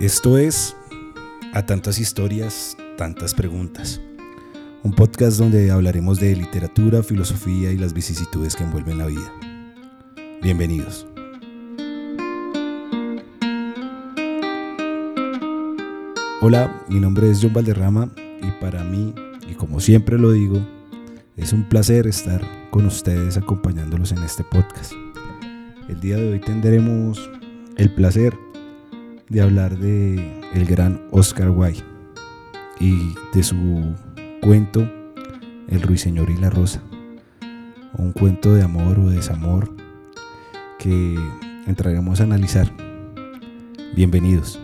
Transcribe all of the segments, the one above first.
Esto es A tantas historias, tantas preguntas. Un podcast donde hablaremos de literatura, filosofía y las vicisitudes que envuelven la vida. Bienvenidos. Hola, mi nombre es John Valderrama y para mí, y como siempre lo digo, es un placer estar con ustedes acompañándolos en este podcast. El día de hoy tendremos el placer de hablar de el gran Oscar Wilde y de su cuento El ruiseñor y la rosa. Un cuento de amor o desamor que entraremos a analizar. Bienvenidos.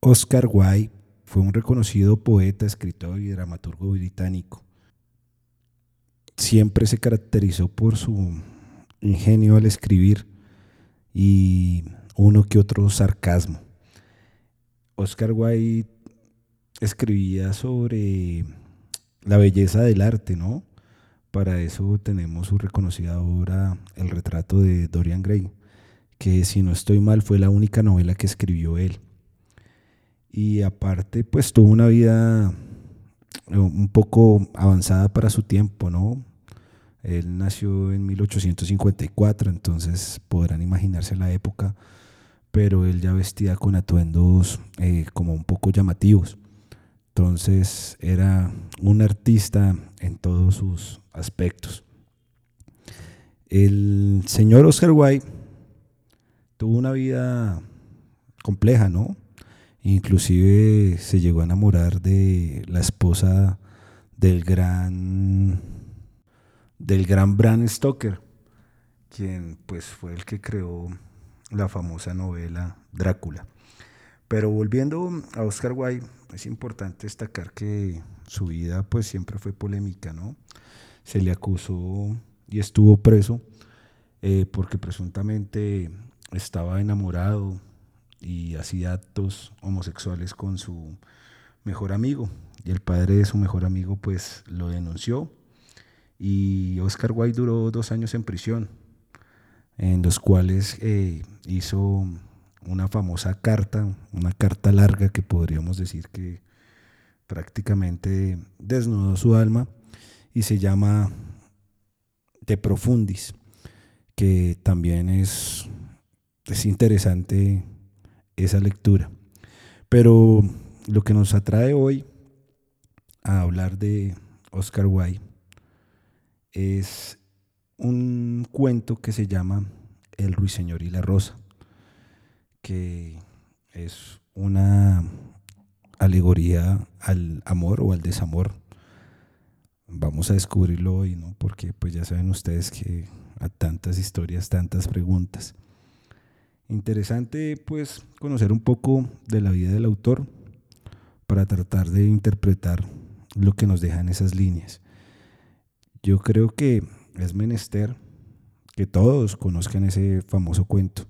Oscar Wilde fue un reconocido poeta, escritor y dramaturgo británico. Siempre se caracterizó por su ingenio al escribir y uno que otro sarcasmo. Oscar Wilde escribía sobre la belleza del arte, ¿no? Para eso tenemos su reconocida obra El retrato de Dorian Gray, que si no estoy mal fue la única novela que escribió él. Y aparte, pues tuvo una vida un poco avanzada para su tiempo, ¿no? Él nació en 1854, entonces podrán imaginarse la época, pero él ya vestía con atuendos eh, como un poco llamativos. Entonces era un artista en todos sus aspectos. El señor Oscar Wilde tuvo una vida compleja, ¿no? Inclusive se llegó a enamorar de la esposa del gran del gran Bram Stoker, quien pues fue el que creó la famosa novela Drácula. Pero volviendo a Oscar Wilde, es importante destacar que su vida pues siempre fue polémica, ¿no? Se le acusó y estuvo preso eh, porque presuntamente estaba enamorado y hacía actos homosexuales con su mejor amigo. Y el padre de su mejor amigo pues lo denunció y Oscar Wilde duró dos años en prisión, en los cuales eh, hizo una famosa carta, una carta larga que podríamos decir que prácticamente desnudó su alma y se llama De Profundis, que también es, es interesante esa lectura. Pero lo que nos atrae hoy a hablar de Oscar Wilde es un cuento que se llama El ruiseñor y la rosa, que es una alegoría al amor o al desamor. Vamos a descubrirlo hoy, ¿no? Porque pues ya saben ustedes que a tantas historias, tantas preguntas. Interesante pues conocer un poco de la vida del autor para tratar de interpretar lo que nos dejan esas líneas. Yo creo que es menester que todos conozcan ese famoso cuento,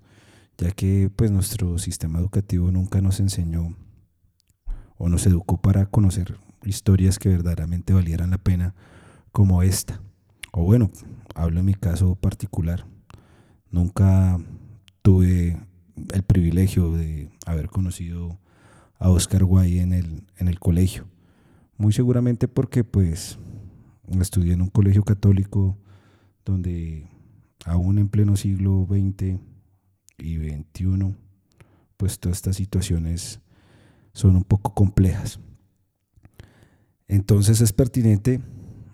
ya que pues nuestro sistema educativo nunca nos enseñó o nos educó para conocer historias que verdaderamente valieran la pena como esta. O bueno, hablo en mi caso particular. Nunca tuve el privilegio de haber conocido a Oscar Wilde en el, en el colegio. Muy seguramente porque pues estudié en un colegio católico donde aún en pleno siglo XX y XXI, pues todas estas situaciones son un poco complejas. Entonces es pertinente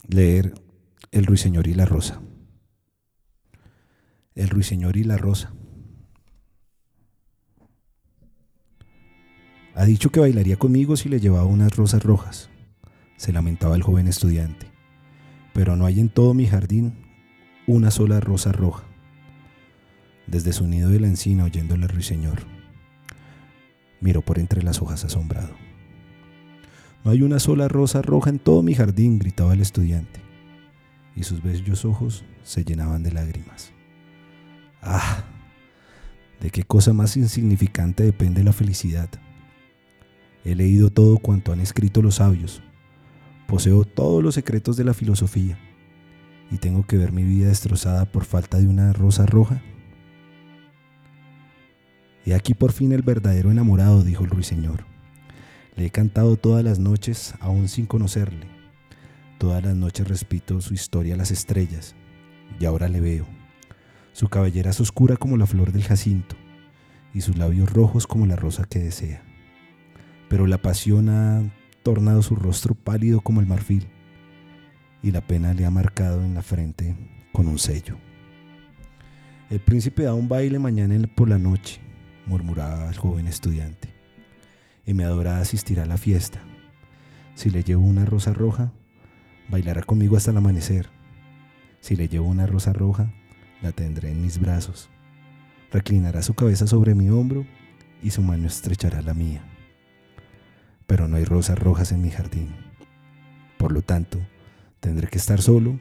leer El ruiseñor y la rosa. El ruiseñor y la rosa. Ha dicho que bailaría conmigo si le llevaba unas rosas rojas, se lamentaba el joven estudiante pero no hay en todo mi jardín una sola rosa roja. Desde su nido de la encina oyéndole el ruiseñor, miró por entre las hojas asombrado. No hay una sola rosa roja en todo mi jardín, gritaba el estudiante, y sus bellos ojos se llenaban de lágrimas. ¡Ah! ¿De qué cosa más insignificante depende la felicidad? He leído todo cuanto han escrito los sabios, Poseo todos los secretos de la filosofía y tengo que ver mi vida destrozada por falta de una rosa roja. He aquí por fin el verdadero enamorado, dijo el ruiseñor. Le he cantado todas las noches, aún sin conocerle. Todas las noches repito su historia a las estrellas, y ahora le veo. Su cabellera es oscura como la flor del jacinto, y sus labios rojos como la rosa que desea. Pero la pasión ha tornado su rostro pálido como el marfil, y la pena le ha marcado en la frente con un sello. El príncipe da un baile mañana por la noche, murmuraba el joven estudiante, y me adora asistir a la fiesta. Si le llevo una rosa roja, bailará conmigo hasta el amanecer. Si le llevo una rosa roja, la tendré en mis brazos. Reclinará su cabeza sobre mi hombro y su mano estrechará la mía. Pero no hay rosas rojas en mi jardín. Por lo tanto, tendré que estar solo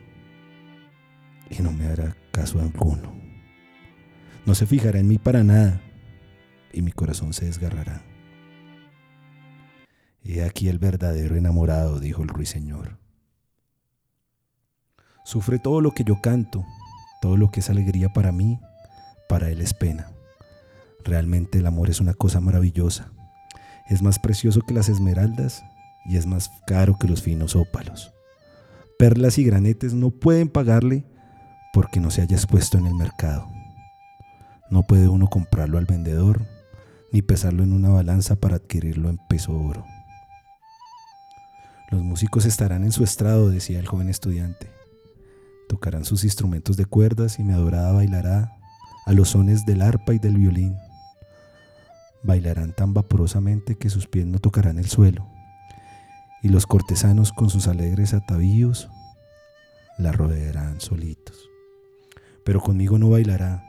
y no me hará caso alguno. No se fijará en mí para nada y mi corazón se desgarrará. He aquí el verdadero enamorado, dijo el ruiseñor. Sufre todo lo que yo canto, todo lo que es alegría para mí, para él es pena. Realmente el amor es una cosa maravillosa. Es más precioso que las esmeraldas y es más caro que los finos ópalos. Perlas y granetes no pueden pagarle porque no se haya expuesto en el mercado. No puede uno comprarlo al vendedor ni pesarlo en una balanza para adquirirlo en peso oro. Los músicos estarán en su estrado, decía el joven estudiante. Tocarán sus instrumentos de cuerdas y mi adorada bailará a los sones del arpa y del violín. Bailarán tan vaporosamente que sus pies no tocarán el suelo, y los cortesanos con sus alegres atavíos la rodearán solitos. Pero conmigo no bailará,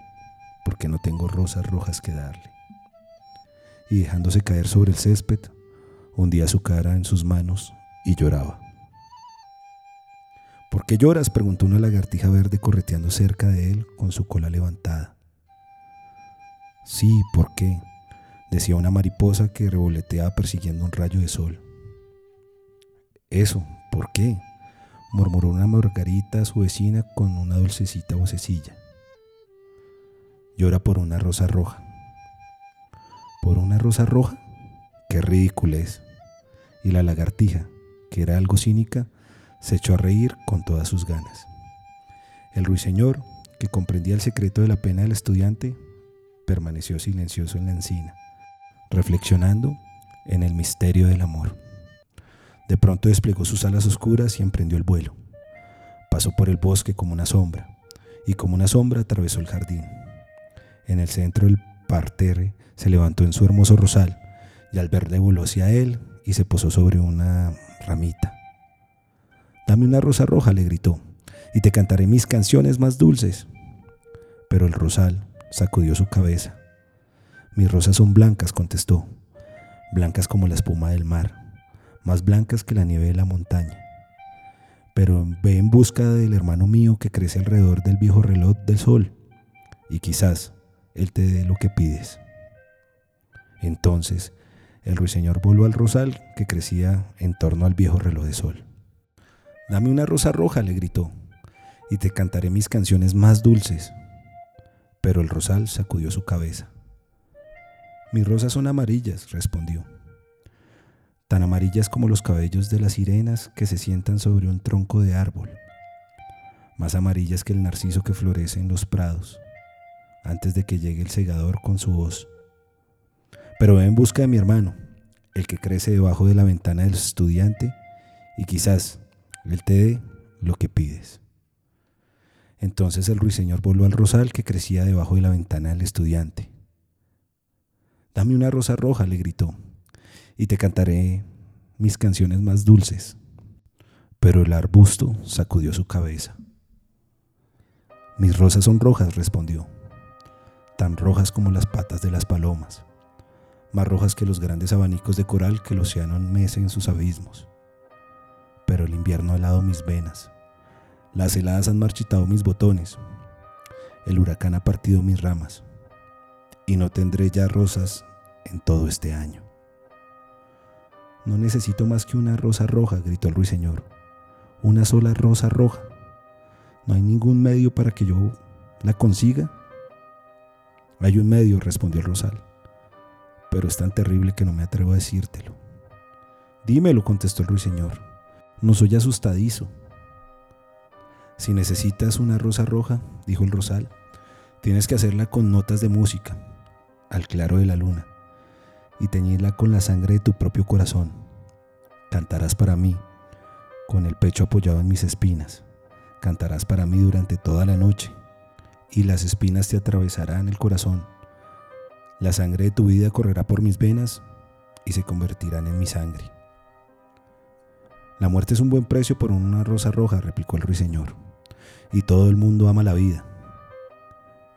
porque no tengo rosas rojas que darle y dejándose caer sobre el césped, hundía su cara en sus manos y lloraba. ¿Por qué lloras? preguntó una lagartija verde correteando cerca de él con su cola levantada. Sí, ¿por qué? Decía una mariposa que revoloteaba persiguiendo un rayo de sol. Eso, ¿por qué? murmuró una margarita a su vecina con una dulcecita vocecilla. Llora por una rosa roja por una rosa roja? Qué ridículo es. Y la lagartija, que era algo cínica, se echó a reír con todas sus ganas. El ruiseñor, que comprendía el secreto de la pena del estudiante, permaneció silencioso en la encina, reflexionando en el misterio del amor. De pronto desplegó sus alas oscuras y emprendió el vuelo. Pasó por el bosque como una sombra, y como una sombra atravesó el jardín. En el centro del parterre se levantó en su hermoso rosal y al verle voló hacia él y se posó sobre una ramita. Dame una rosa roja, le gritó, y te cantaré mis canciones más dulces. Pero el rosal sacudió su cabeza. Mis rosas son blancas, contestó, blancas como la espuma del mar, más blancas que la nieve de la montaña. Pero ve en busca del hermano mío que crece alrededor del viejo reloj del sol, y quizás él te dé lo que pides. Entonces el ruiseñor voló al rosal que crecía en torno al viejo reloj de sol. Dame una rosa roja, le gritó, y te cantaré mis canciones más dulces. Pero el rosal sacudió su cabeza. Mis rosas son amarillas, respondió, tan amarillas como los cabellos de las sirenas que se sientan sobre un tronco de árbol, más amarillas que el narciso que florece en los prados, antes de que llegue el segador con su voz pero ve en busca de mi hermano, el que crece debajo de la ventana del estudiante, y quizás él te dé lo que pides. Entonces el ruiseñor voló al rosal que crecía debajo de la ventana del estudiante. Dame una rosa roja, le gritó, y te cantaré mis canciones más dulces. Pero el arbusto sacudió su cabeza. Mis rosas son rojas, respondió, tan rojas como las patas de las palomas más rojas que los grandes abanicos de coral que el océano mece en sus abismos. Pero el invierno ha helado mis venas, las heladas han marchitado mis botones, el huracán ha partido mis ramas, y no tendré ya rosas en todo este año. No necesito más que una rosa roja, gritó el ruiseñor. Una sola rosa roja. ¿No hay ningún medio para que yo la consiga? Hay un medio, respondió el rosal pero es tan terrible que no me atrevo a decírtelo. Dímelo, contestó el ruiseñor. No soy asustadizo. Si necesitas una rosa roja, dijo el rosal, tienes que hacerla con notas de música, al claro de la luna, y teñirla con la sangre de tu propio corazón. Cantarás para mí, con el pecho apoyado en mis espinas. Cantarás para mí durante toda la noche, y las espinas te atravesarán el corazón. La sangre de tu vida correrá por mis venas y se convertirán en mi sangre. La muerte es un buen precio por una rosa roja, replicó el ruiseñor, y todo el mundo ama la vida.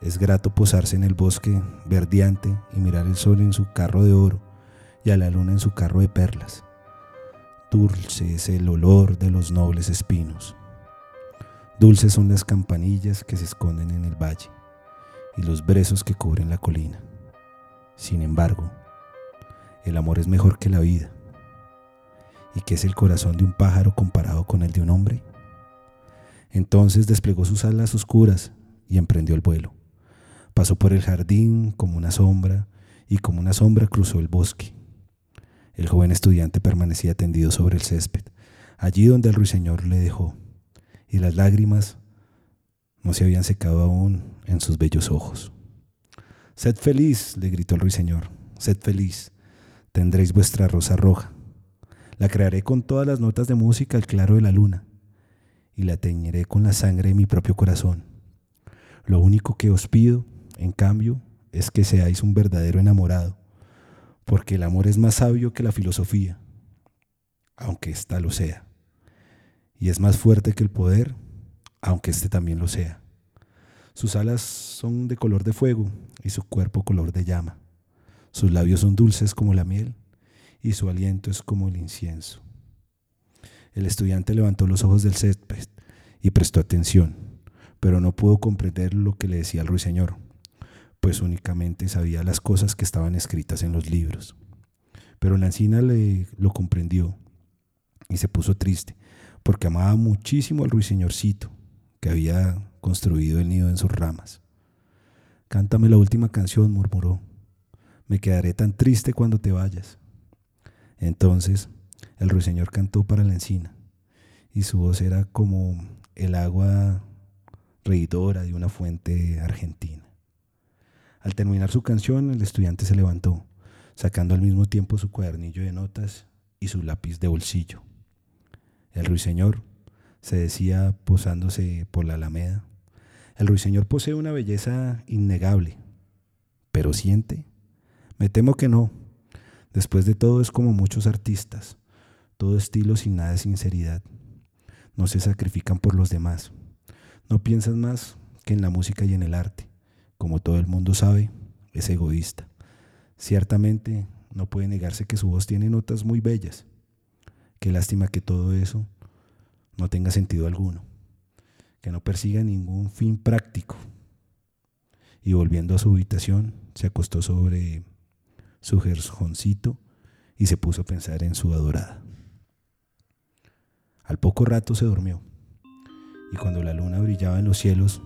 Es grato posarse en el bosque verdeante y mirar el sol en su carro de oro y a la luna en su carro de perlas. Dulce es el olor de los nobles espinos. Dulces son las campanillas que se esconden en el valle y los brezos que cubren la colina. Sin embargo, el amor es mejor que la vida ¿Y qué es el corazón de un pájaro comparado con el de un hombre? Entonces desplegó sus alas oscuras y emprendió el vuelo. Pasó por el jardín como una sombra y como una sombra cruzó el bosque. El joven estudiante permanecía tendido sobre el césped, allí donde el ruiseñor le dejó, y las lágrimas no se habían secado aún en sus bellos ojos. Sed feliz, le gritó el ruiseñor, sed feliz, tendréis vuestra rosa roja. La crearé con todas las notas de música al claro de la luna y la teñiré con la sangre de mi propio corazón. Lo único que os pido, en cambio, es que seáis un verdadero enamorado, porque el amor es más sabio que la filosofía, aunque ésta lo sea, y es más fuerte que el poder, aunque éste también lo sea. Sus alas son de color de fuego y su cuerpo color de llama. Sus labios son dulces como la miel y su aliento es como el incienso. El estudiante levantó los ojos del césped y prestó atención, pero no pudo comprender lo que le decía el ruiseñor, pues únicamente sabía las cosas que estaban escritas en los libros. Pero la encina le, lo comprendió y se puso triste, porque amaba muchísimo al ruiseñorcito que había construido el nido en sus ramas. Cántame la última canción, murmuró. Me quedaré tan triste cuando te vayas. Entonces el ruiseñor cantó para la encina y su voz era como el agua reidora de una fuente argentina. Al terminar su canción, el estudiante se levantó, sacando al mismo tiempo su cuadernillo de notas y su lápiz de bolsillo. El ruiseñor se decía posándose por la alameda. El ruiseñor posee una belleza innegable, pero siente. Me temo que no, Después de todo es como muchos artistas, todo estilo sin nada de sinceridad. No se sacrifican por los demás. No piensan más que en la música y en el arte. Como todo el mundo sabe, es egoísta. Ciertamente no puede negarse que su voz tiene notas muy bellas. Qué lástima que todo eso no tenga sentido alguno, que no persiga ningún fin práctico. Y volviendo a su habitación, se acostó sobre su jerjoncito y se puso a pensar en su adorada. Al poco rato se durmió, y cuando la luna brillaba en los cielos,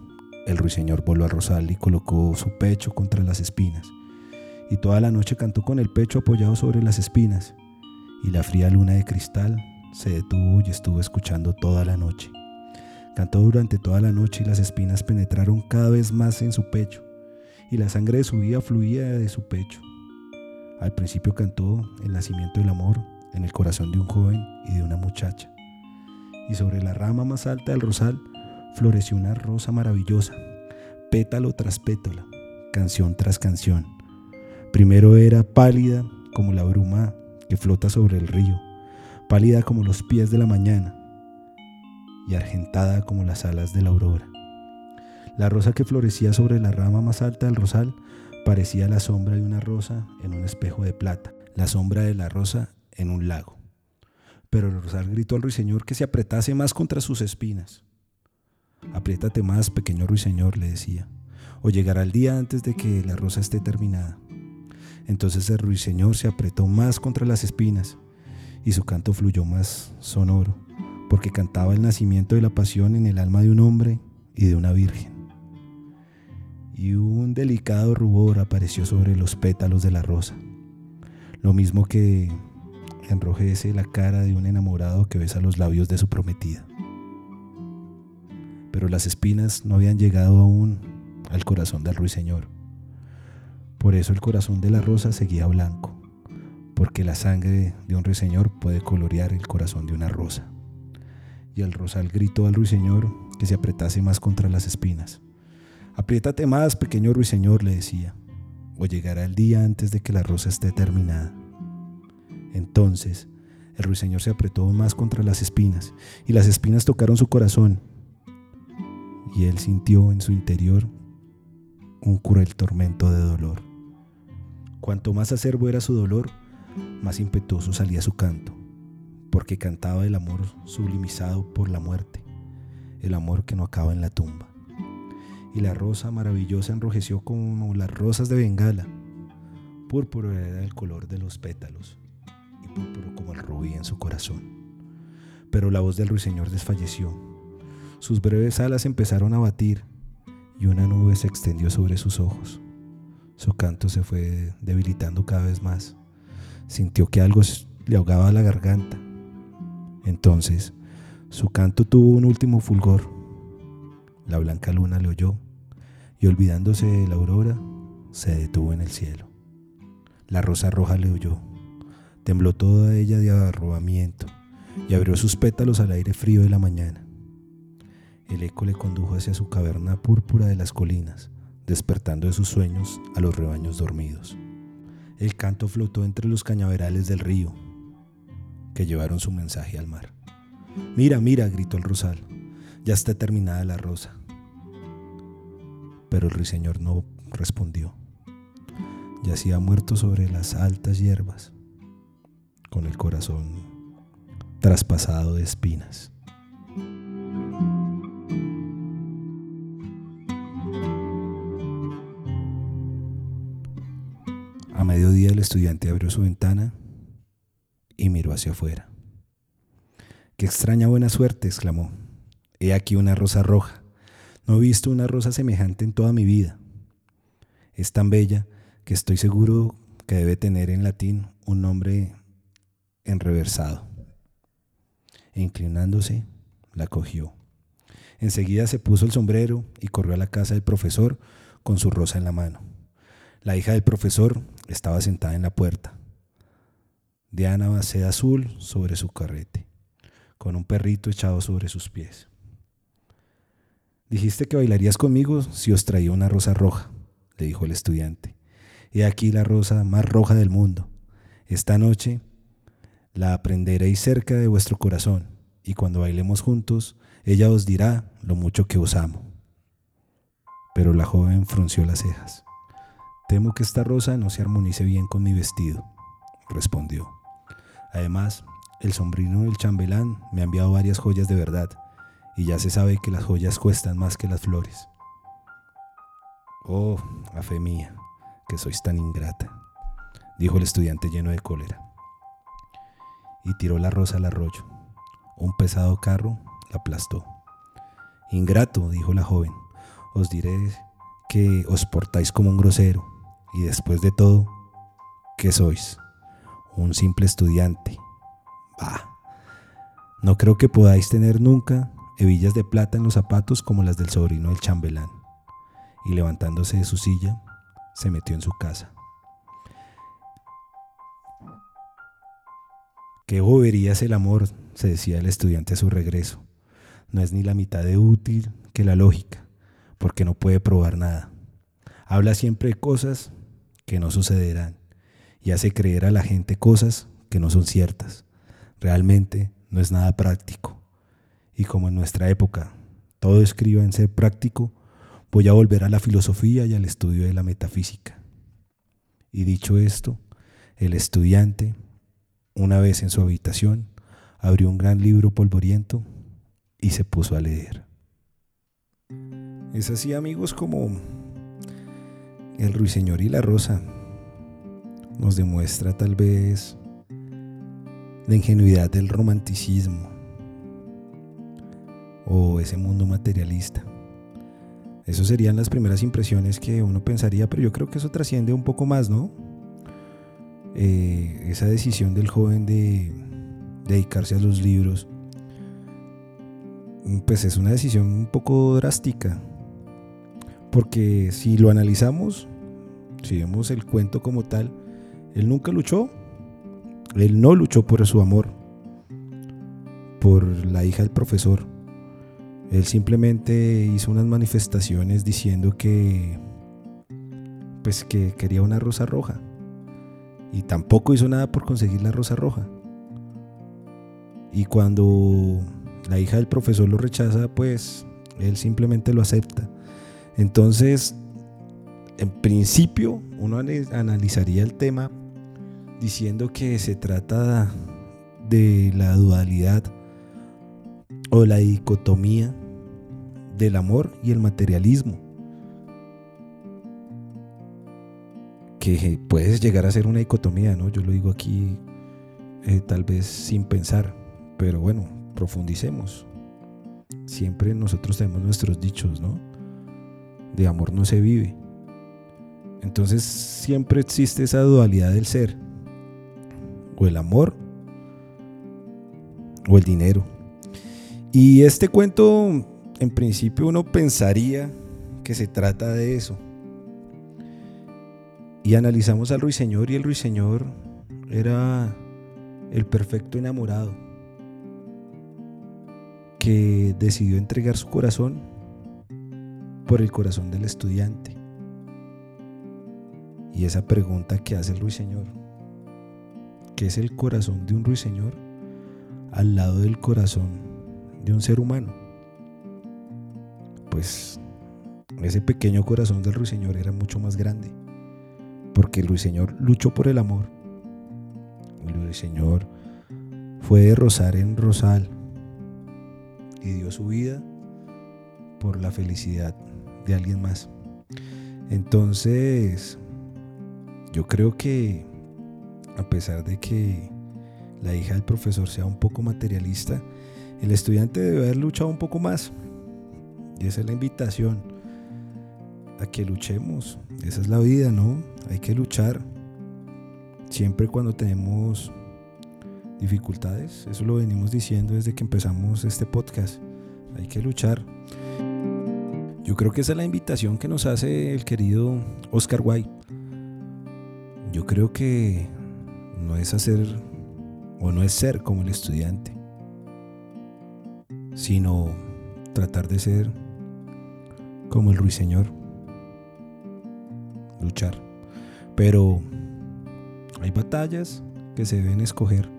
el ruiseñor voló a Rosal y colocó su pecho contra las espinas, y toda la noche cantó con el pecho apoyado sobre las espinas, y la fría luna de cristal se detuvo y estuvo escuchando toda la noche. Cantó durante toda la noche y las espinas penetraron cada vez más en su pecho, y la sangre de su vida fluía de su pecho. Al principio cantó el nacimiento del amor en el corazón de un joven y de una muchacha. Y sobre la rama más alta del rosal floreció una rosa maravillosa, pétalo tras pétalo, canción tras canción. Primero era pálida como la bruma que flota sobre el río, pálida como los pies de la mañana y argentada como las alas de la aurora. La rosa que florecía sobre la rama más alta del rosal Parecía la sombra de una rosa en un espejo de plata, la sombra de la rosa en un lago. Pero el rosal gritó al ruiseñor que se apretase más contra sus espinas. Apriétate más, pequeño ruiseñor, le decía, o llegará el día antes de que la rosa esté terminada. Entonces el ruiseñor se apretó más contra las espinas y su canto fluyó más sonoro, porque cantaba el nacimiento de la pasión en el alma de un hombre y de una virgen y un delicado rubor apareció sobre los pétalos de la rosa. lo mismo que enrojece la cara de un enamorado que besa los labios de su prometida. Pero las espinas no habían llegado aún al corazón del ruiseñor. Por eso el corazón de la rosa seguía blanco, porque la sangre de un ruiseñor puede colorear el corazón de una rosa. Y el rosal gritó al ruiseñor que se apretase más contra las espinas. Apriétate más, pequeño ruiseñor, le decía, o llegará el día antes de que la rosa esté terminada. Entonces el ruiseñor se apretó más contra las espinas, y las espinas tocaron su corazón, y él sintió en su interior un cruel tormento de dolor. Cuanto más acerbo era su dolor, más impetuoso salía su canto, porque cantaba el amor sublimizado por la muerte, el amor que no acaba en la tumba. Y la rosa maravillosa enrojeció como las rosas de Bengala. Púrpura era el color de los pétalos como el rubí en su corazón. Pero la voz del ruiseñor desfalleció. Sus breves alas empezaron a batir y una nube se extendió sobre sus ojos. Su canto se fue debilitando cada vez más. Sintió que algo le ahogaba la garganta. Entonces, su canto tuvo un último fulgor. La blanca luna le oyó y olvidándose de la aurora, se detuvo en el cielo. La rosa roja le oyó Tembló toda ella de arrobamiento y abrió sus pétalos al aire frío de la mañana. El eco le condujo hacia su caverna púrpura de las colinas, despertando de sus sueños a los rebaños dormidos. El canto flotó entre los cañaverales del río, que llevaron su mensaje al mar. Mira, mira, gritó el rosal, ya está terminada la rosa. Pero el ruiseñor no respondió. Yacía muerto sobre las altas hierbas, con el corazón traspasado de espinas. Mediodía el estudiante abrió su ventana y miró hacia afuera. Qué extraña buena suerte, exclamó. He aquí una rosa roja. No he visto una rosa semejante en toda mi vida. Es tan bella que estoy seguro que debe tener en latín un nombre enreversado. E inclinándose, la cogió. Enseguida se puso el sombrero y corrió a la casa del profesor con su rosa en la mano. La hija del profesor estaba sentada en la puerta. Diana seda azul sobre su carrete, con un perrito echado sobre sus pies. Dijiste que bailarías conmigo si os traía una rosa roja, le dijo el estudiante. He aquí la rosa más roja del mundo. Esta noche la aprenderéis cerca de vuestro corazón, y cuando bailemos juntos, ella os dirá lo mucho que os amo. Pero la joven frunció las cejas. Temo que esta rosa no se armonice bien con mi vestido, respondió. Además, el sombrino del chambelán me ha enviado varias joyas de verdad, y ya se sabe que las joyas cuestan más que las flores. Oh, a fe mía, que sois tan ingrata, dijo el estudiante lleno de cólera y tiró la rosa al arroyo. Un pesado carro la aplastó. Ingrato, dijo la joven, os diré que os portáis como un grosero, y después de todo, ¿qué sois? Un simple estudiante. Bah, no creo que podáis tener nunca hebillas de plata en los zapatos como las del sobrino del chambelán. Y levantándose de su silla, se metió en su casa. Qué bobería es el amor, se decía el estudiante a su regreso. No es ni la mitad de útil que la lógica, porque no puede probar nada. Habla siempre cosas que no sucederán y hace creer a la gente cosas que no son ciertas. Realmente no es nada práctico. Y como en nuestra época todo escriba en ser práctico, voy a volver a la filosofía y al estudio de la metafísica. Y dicho esto, el estudiante una vez en su habitación, abrió un gran libro polvoriento y se puso a leer. Es así, amigos, como el ruiseñor y la rosa nos demuestra tal vez la ingenuidad del romanticismo o ese mundo materialista. Esas serían las primeras impresiones que uno pensaría, pero yo creo que eso trasciende un poco más, ¿no? eh, esa decisión del joven de dedicarse a los libros, pues es una decisión un poco drástica. Porque si lo analizamos, si vemos el cuento como tal, él nunca luchó. Él no luchó por su amor, por la hija del profesor. Él simplemente hizo unas manifestaciones diciendo que pues que quería una rosa roja. Y tampoco hizo nada por conseguir la rosa roja. Y cuando la hija del profesor lo rechaza, pues él simplemente lo acepta. Entonces, en principio, uno analizaría el tema diciendo que se trata de la dualidad o la dicotomía del amor y el materialismo. Que puedes llegar a ser una dicotomía, ¿no? Yo lo digo aquí eh, tal vez sin pensar, pero bueno, profundicemos. Siempre nosotros tenemos nuestros dichos, ¿no? De amor no se vive. Entonces siempre existe esa dualidad del ser. O el amor o el dinero. Y este cuento, en principio uno pensaría que se trata de eso. Y analizamos al ruiseñor y el ruiseñor era el perfecto enamorado que decidió entregar su corazón por el corazón del estudiante. Y esa pregunta que hace el ruiseñor, ¿qué es el corazón de un ruiseñor al lado del corazón de un ser humano. Pues ese pequeño corazón del ruiseñor era mucho más grande, porque el ruiseñor luchó por el amor. El ruiseñor fue de rosal en rosal y dio su vida por la felicidad de alguien más. Entonces, yo creo que a pesar de que la hija del profesor sea un poco materialista, el estudiante debe haber luchado un poco más. Y esa es la invitación a que luchemos. Esa es la vida, ¿no? Hay que luchar. Siempre cuando tenemos dificultades, eso lo venimos diciendo desde que empezamos este podcast. Hay que luchar. Yo creo que esa es la invitación que nos hace el querido Oscar Wilde. Yo creo que no es hacer o no es ser como el estudiante sino tratar de ser como el ruiseñor, luchar. Pero hay batallas que se deben escoger.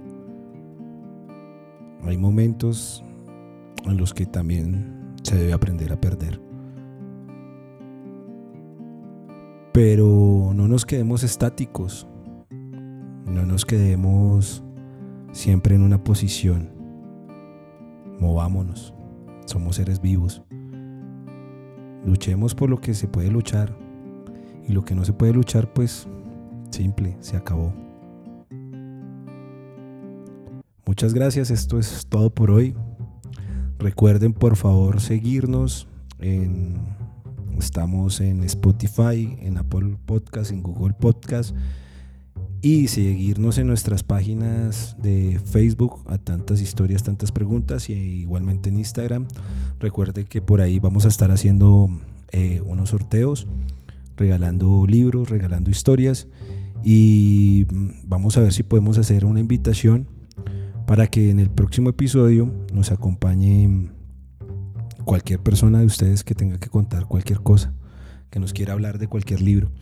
Hay momentos en los que también se debe aprender a perder. Pero no nos quedemos estáticos. No nos quedemos siempre en una posición movámonos. Somos seres vivos. Luchemos por lo que se puede luchar. Y lo que no se puede luchar, pues simple, se acabó. Muchas gracias, esto es todo por hoy. Recuerden por favor seguirnos en estamos en Spotify, en Apple Podcast, en Google Podcast y seguirnos en nuestras páginas de Facebook a tantas historias, tantas preguntas y igualmente en Instagram. Recuerde que por ahí vamos a estar haciendo eh, unos sorteos, regalando libros, regalando historias y mm, vamos a ver si podemos hacer una invitación para que en el próximo episodio nos acompañe cualquier persona de ustedes que tenga que contar cualquier cosa, que nos quiera hablar de cualquier libro.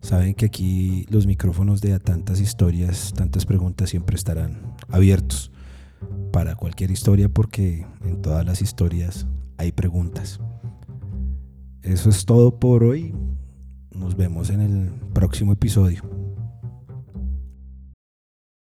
Saben que aquí los micrófonos de tantas historias, tantas preguntas siempre estarán abiertos para cualquier historia porque en todas las historias hay preguntas. Eso es todo por hoy. Nos vemos en el próximo episodio.